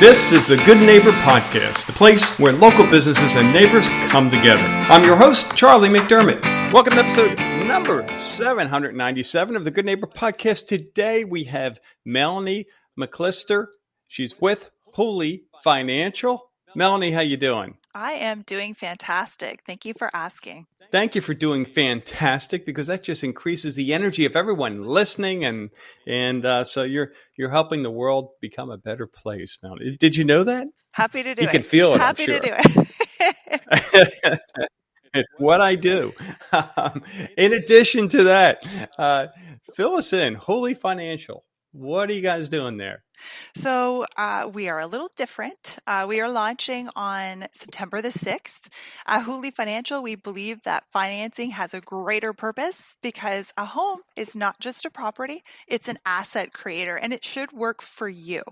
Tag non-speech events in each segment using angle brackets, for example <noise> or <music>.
This is the Good Neighbor Podcast, the place where local businesses and neighbors come together. I'm your host, Charlie McDermott. Welcome to episode number 797 of the Good Neighbor Podcast. Today we have Melanie McClister. She's with Huli Financial. Melanie, how you doing? I am doing fantastic. Thank you for asking. Thank you for doing fantastic because that just increases the energy of everyone listening, and and uh, so you're you're helping the world become a better place. Now, did you know that? Happy to do you it. You can feel it. Happy sure. to do it. <laughs> it's what I do. Um, in addition to that, uh, fill us in. Huli Financial. What are you guys doing there? So, uh, we are a little different. Uh, we are launching on September the 6th. At Huli Financial, we believe that financing has a greater purpose because a home is not just a property, it's an asset creator and it should work for you.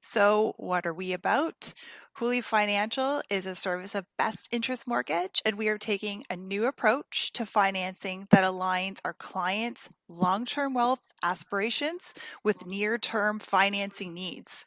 So, what are we about? Huli Financial is a service of best interest mortgage, and we are taking a new approach to financing that aligns our clients' long term wealth aspirations with near term financing needs.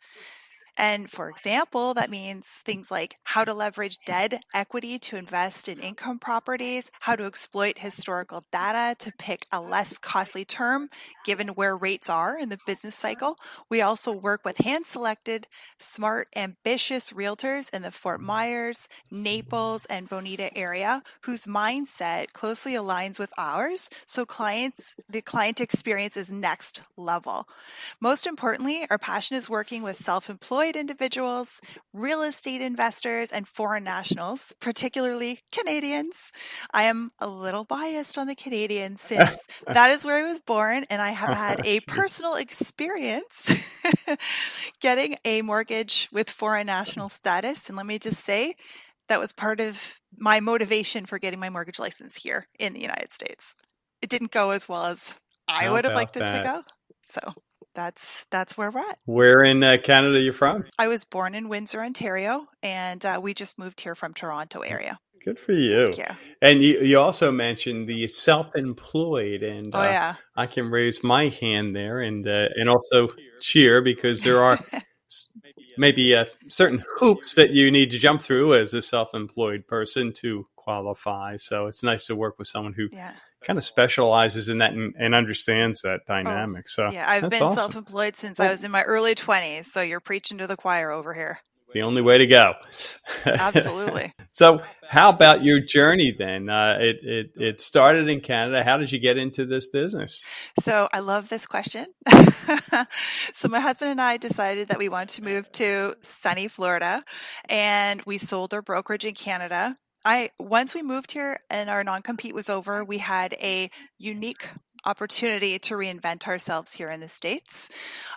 And for example, that means things like how to leverage debt equity to invest in income properties, how to exploit historical data to pick a less costly term given where rates are in the business cycle. We also work with hand selected, smart, ambitious realtors in the Fort Myers, Naples, and Bonita area whose mindset closely aligns with ours. So clients, the client experience is next level. Most importantly, our passion is working with self-employed individuals, real estate investors, and foreign nationals, particularly Canadians. I am a little biased on the Canadians since <laughs> that is where I was born, and I have had a personal experience <laughs> getting a mortgage with foreign national status. And let me just say, that was part of my motivation for getting my mortgage license here in the United States. It didn't go as well as I How would have liked it to go. So that's that's where we're at. Where in uh, Canada are you from? I was born in Windsor, Ontario, and uh, we just moved here from Toronto area. Good for you. Thank you. And you, you also mentioned the self-employed, and Oh uh, yeah. I can raise my hand there, and uh, and also cheer because there are <laughs> maybe uh, certain hoops that you need to jump through as a self-employed person to qualify. So it's nice to work with someone who Yeah. kind of specializes in that and, and understands that dynamic. So Yeah. I've been awesome. self-employed since I was in my early 20s, so you're preaching to the choir over here. It's the only way to go. Absolutely. <laughs> so, how about your journey then? Uh, it, it it started in Canada. How did you get into this business? So I love this question. <laughs> so my husband and I decided that we wanted to move to sunny Florida and we sold our brokerage in Canada. I once we moved here and our non-compete was over, we had a unique opportunity to reinvent ourselves here in the states.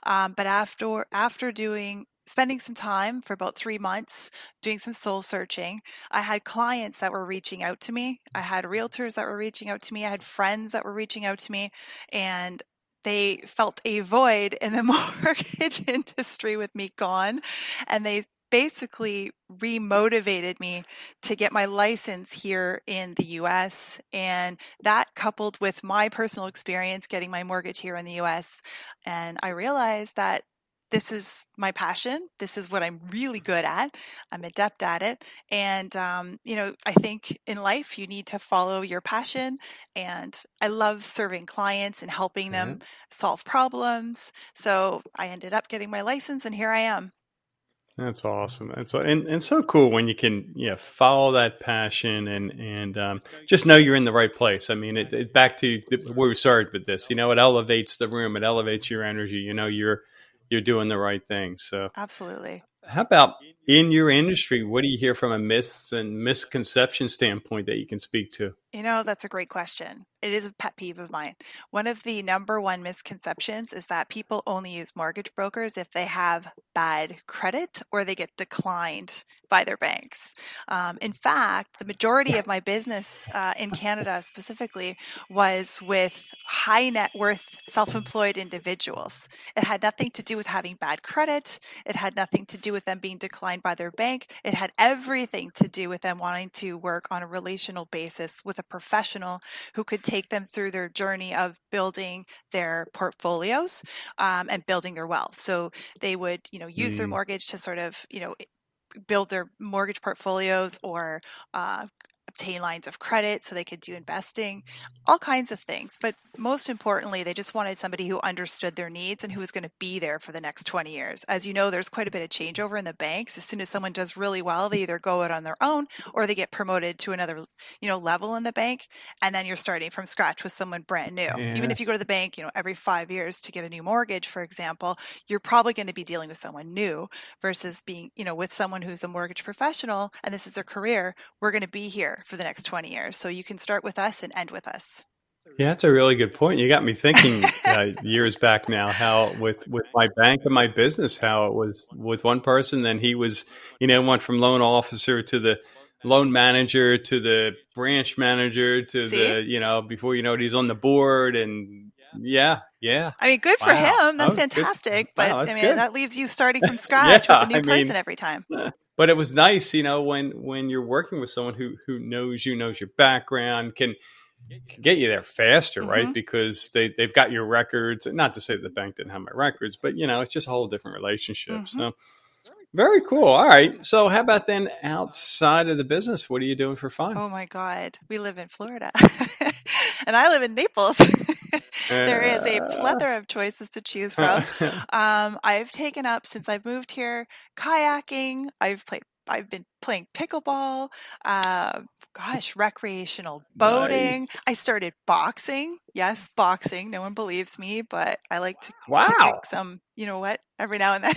Um, but after after doing spending some time for about three months doing some soul searching, I had clients that were reaching out to me. I had realtors that were reaching out to me. I had friends that were reaching out to me, and they felt a void in the <laughs> mortgage industry with me gone, and they basically remotivated me to get my license here in the US and that coupled with my personal experience getting my mortgage here in the US and I realized that this is my passion. This is what I'm really good at. I'm adept at it. And, um, you know, I think in life you need to follow your passion. And I love serving clients and helping them solve problems. So I ended up getting my license and here I am. That's awesome. That's and, and so cool when you can yeah follow that passion and and um, just know you're in the right place. I mean, it, it back to where we started with this. You know, it elevates the room. It elevates your energy. You know, you're you're doing the right thing. So, Absolutely. how about in your industry? What do you hear from a myths and misconception standpoint that you can speak to? You know, that's a great question. It is a pet peeve of mine. One of the number one misconceptions is that people only use mortgage brokers if they have bad credit or they get declined by their banks. Um, in fact, the majority of my business uh, in Canada specifically was with high net worth self employed individuals. It had nothing to do with having bad credit, it had nothing to do with them being declined by their bank. It had everything to do with them wanting to work on a relational basis with a professional who could take them through their journey of building their portfolios um, and building their wealth. So they would, you know, use mm. their mortgage to sort of, you know, build their mortgage portfolios or uh, obtain lines of credit so they could do investing, all kinds of things. But most importantly, they just wanted somebody who understood their needs and who was going to be there for the next 20 years. As you know, there's quite a bit of changeover in the banks. As soon as someone does really well, they either go out on their own or they get promoted to another, you know, level in the bank and then you're starting from scratch with someone brand new. Yeah. Even if you go to the bank, you know, every 5 years to get a new mortgage, for example, you're probably going to be dealing with someone new versus being, you know, with someone who's a mortgage professional and this is their career, we're going to be here for the next 20 years. So you can start with us and end with us. Yeah, that's a really good point. You got me thinking uh, years back now how with with my bank and my business how it was with one person then he was you know went from loan officer to the loan manager to the branch manager to See? the you know before you know it he's on the board and yeah yeah i mean good for wow. him that's fantastic good. but wow, that's i mean good. that leaves you starting from <laughs> scratch yeah, with a new I person mean, every time <laughs> but it was nice, you know, when when you're working with someone who who knows you, knows your background, can, can get you there faster, mm-hmm. right? Because they they've got your records. Not to say that the bank didn't have my records, but you know, it's just a whole different relationship. Mm-hmm. So very cool. All right. So how about then outside of the business? What are you doing for fun? Oh my God. We live in Florida. <laughs> and I live in Naples. <laughs> there is a plethora of choices to choose from. <laughs> Um, I've taken up since I've moved here kayaking. I've played. I've been playing pickleball. Uh, gosh, recreational boating. Nice. I started boxing. Yes, boxing. No one believes me, but I like to, wow. to some. You know what? Every now and then.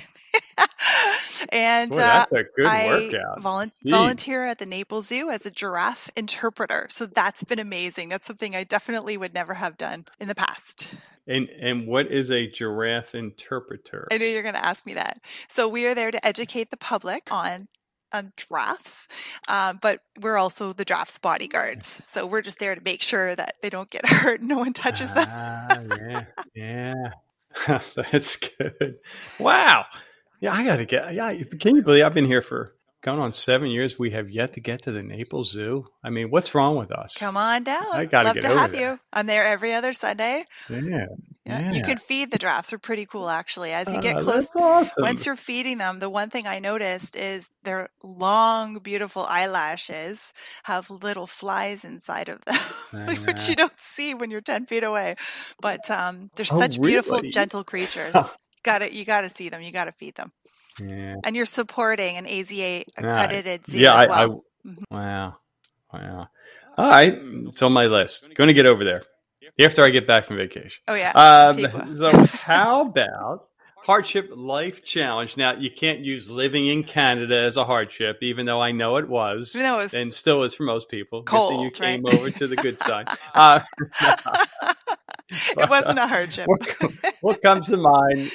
<laughs> and Boy, uh, I volu- volunteer at the Naples Zoo as a giraffe interpreter. So that's been amazing. That's something I definitely would never have done in the past. And and what is a giraffe interpreter? I knew you're going to ask me that. So we are there to educate the public on on drafts, um, but we're also the drafts bodyguards. So we're just there to make sure that they don't get <laughs> hurt. No one touches them. Ah, yeah, yeah, <laughs> that's good. Wow. Yeah, I got to get. Yeah, can you believe I've been here for going on seven years? We have yet to get to the Naples Zoo. I mean, what's wrong with us? Come on down. I got to get to over have there. you. I'm there every other Sunday. Yeah, yeah. You can feed the giraffes. They're pretty cool, actually. As you get uh, close, awesome. once you're feeding them, the one thing I noticed is their long, beautiful eyelashes have little flies inside of them, <laughs> which you don't see when you're ten feet away. But um, they're oh, such really? beautiful, gentle <laughs> creatures got to you got to see them. You got to feed them. Yeah. And you're supporting an AZA accredited yeah, zoo yeah, as well. I, I, mm-hmm. Wow, wow. All right, it's on my list. Going to get over there after I get back from vacation. Oh yeah. Um, <laughs> so how about hardship life challenge? Now you can't use living in Canada as a hardship, even though I know it was, it was and still is for most people. Cold, you came right? over to the good side. <laughs> Uh, <laughs> it wasn't a hardship. what, <laughs> what comes to mind?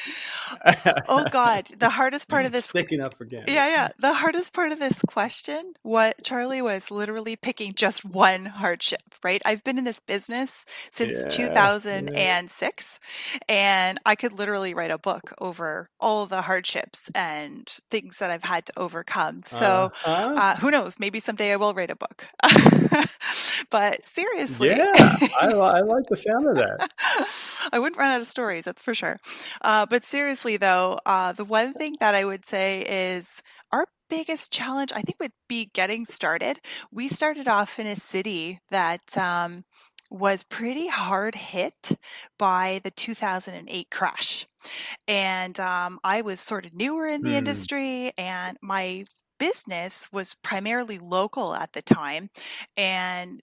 Oh <laughs> God, the hardest part of this sticking up for Yeah, yeah. The hardest part of this question, what Charlie was literally picking just one hardship. Right? I've been in this business since yeah, 2006, yeah. and I could literally write a book over all the hardships and things that I've had to overcome. So uh-huh. uh, who knows? Maybe someday I will write a book. <laughs> but seriously, yeah, I, I like the sound of that. <laughs> I wouldn't run out of stories, that's for sure. Uh, but seriously, though, uh, the one thing that I would say is our biggest challenge, I think, would be getting started. We started off in a city that um, was pretty hard hit by the 2008 crash. And um, I was sort of newer in the mm. industry, and my business was primarily local at the time. And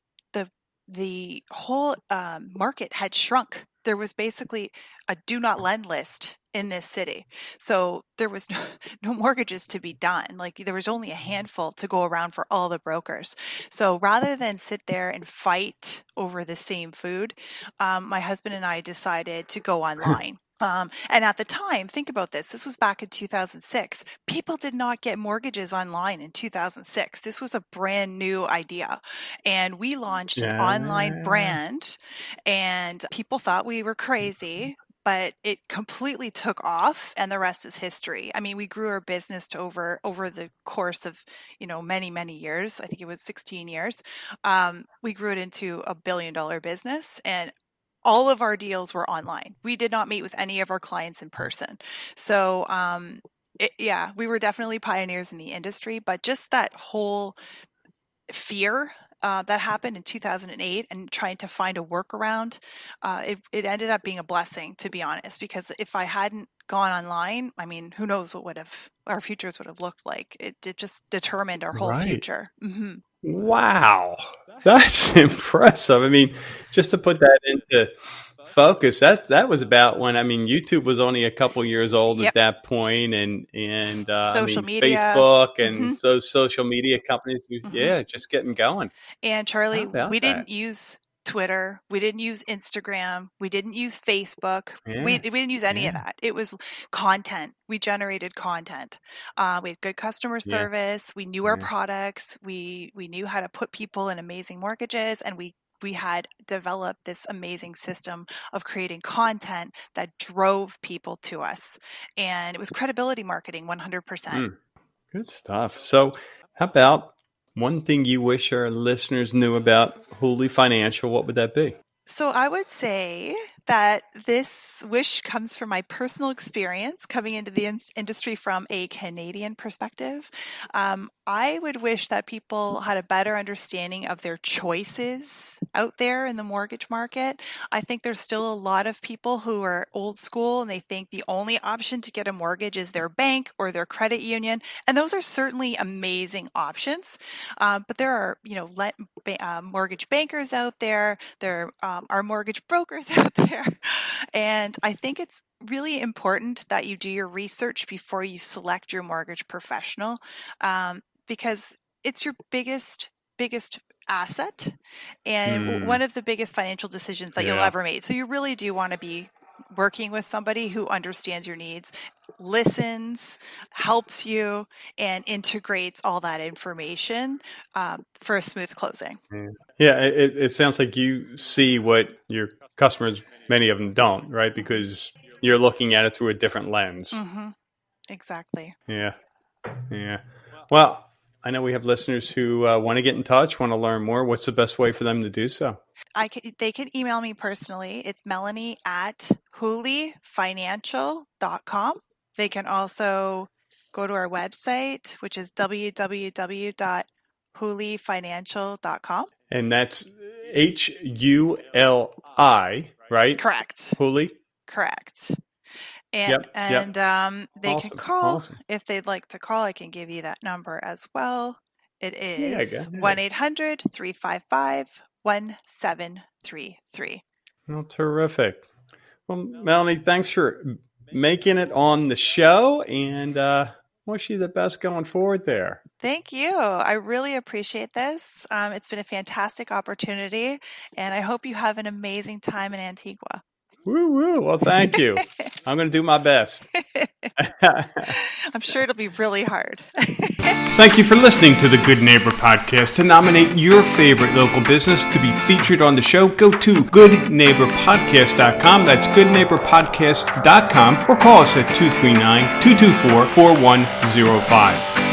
the whole um, market had shrunk. There was basically a do not lend list in this city. So there was <laughs> no, no, mortgages to be done. Like there was only a handful to go around for all the brokers. So rather than sit there and fight over the same food, um, my husband and I decided to go <laughs> online. Um, and at the time, think about this. This was back in 2006. People did not get mortgages online in 2006. This was a brand new idea. And we launched yeah. an online brand, and people thought we were crazy but it completely took off and the rest is history. I mean, we grew our business to over over the course of, you know, many many years. I think it was 16 years. Um, we grew it into a billion dollar business and all of our deals were online. We did not meet with any of our clients in person. So, um, it, yeah, we were definitely pioneers in the industry, but just that whole fear uh, that happened in 2008 and trying to find a workaround, uh, it, it ended up being a blessing, to be honest, because if I hadn't gone online, I mean, who knows what would have our futures would have looked like. It, it just determined our whole right. future. Mm-hmm. Wow. That's <laughs> impressive. I mean, just to put that into focus that that was about when I mean YouTube was only a couple years old yep. at that point, and and uh, social I mean, media, Facebook, and mm-hmm. so social media companies, mm-hmm. yeah, just getting going. And Charlie, we that? didn't use Twitter. We didn't use Instagram. We didn't use Facebook. Yeah. We, we didn't use any yeah. of that. It was content. We generated content. Uh, we had good customer service. Yeah. We knew our products. We we knew how to put people in amazing mortgages, and we we had developed this amazing system of creating content that drove people to us. And it was credibility marketing 100%. Mm, good stuff. So, how about one thing you wish our listeners knew about Huli Financial? What would that be? So, I would say that this wish comes from my personal experience coming into the in- industry from a Canadian perspective. Um, I would wish that people had a better understanding of their choices out there in the mortgage market. I think there's still a lot of people who are old school and they think the only option to get a mortgage is their bank or their credit union. And those are certainly amazing options. Um, but there are, you know, let, uh, mortgage bankers out there, there um, are mortgage brokers <laughs> out there. And I think it's really important that you do your research before you select your mortgage professional um, because it's your biggest, biggest asset and mm. one of the biggest financial decisions that yeah. you'll ever make. So you really do want to be working with somebody who understands your needs, listens, helps you, and integrates all that information um, for a smooth closing. Yeah, it, it sounds like you see what your customers, many of them don't, right? Because you're looking at it through a different lens. Mm-hmm. Exactly. Yeah. Yeah. Well, I know we have listeners who uh, want to get in touch, want to learn more. What's the best way for them to do so? I can, they can email me personally. It's melanie at hulifinancial.com. They can also go to our website, which is www.hulifinancial.com. And that's H U L I, right? Correct. Huli? Correct. And, yep, and yep. Um, they awesome, can call awesome. if they'd like to call. I can give you that number as well. It is 1 800 355 1733. Well, terrific. Well, Melanie, thanks for making it on the show and uh, wish you the best going forward there. Thank you. I really appreciate this. Um, it's been a fantastic opportunity, and I hope you have an amazing time in Antigua. Woo woo. Well, thank you. I'm going to do my best. <laughs> I'm sure it'll be really hard. <laughs> thank you for listening to the Good Neighbor Podcast. To nominate your favorite local business to be featured on the show, go to goodneighborpodcast.com. That's goodneighborpodcast.com or call us at 239 224 4105.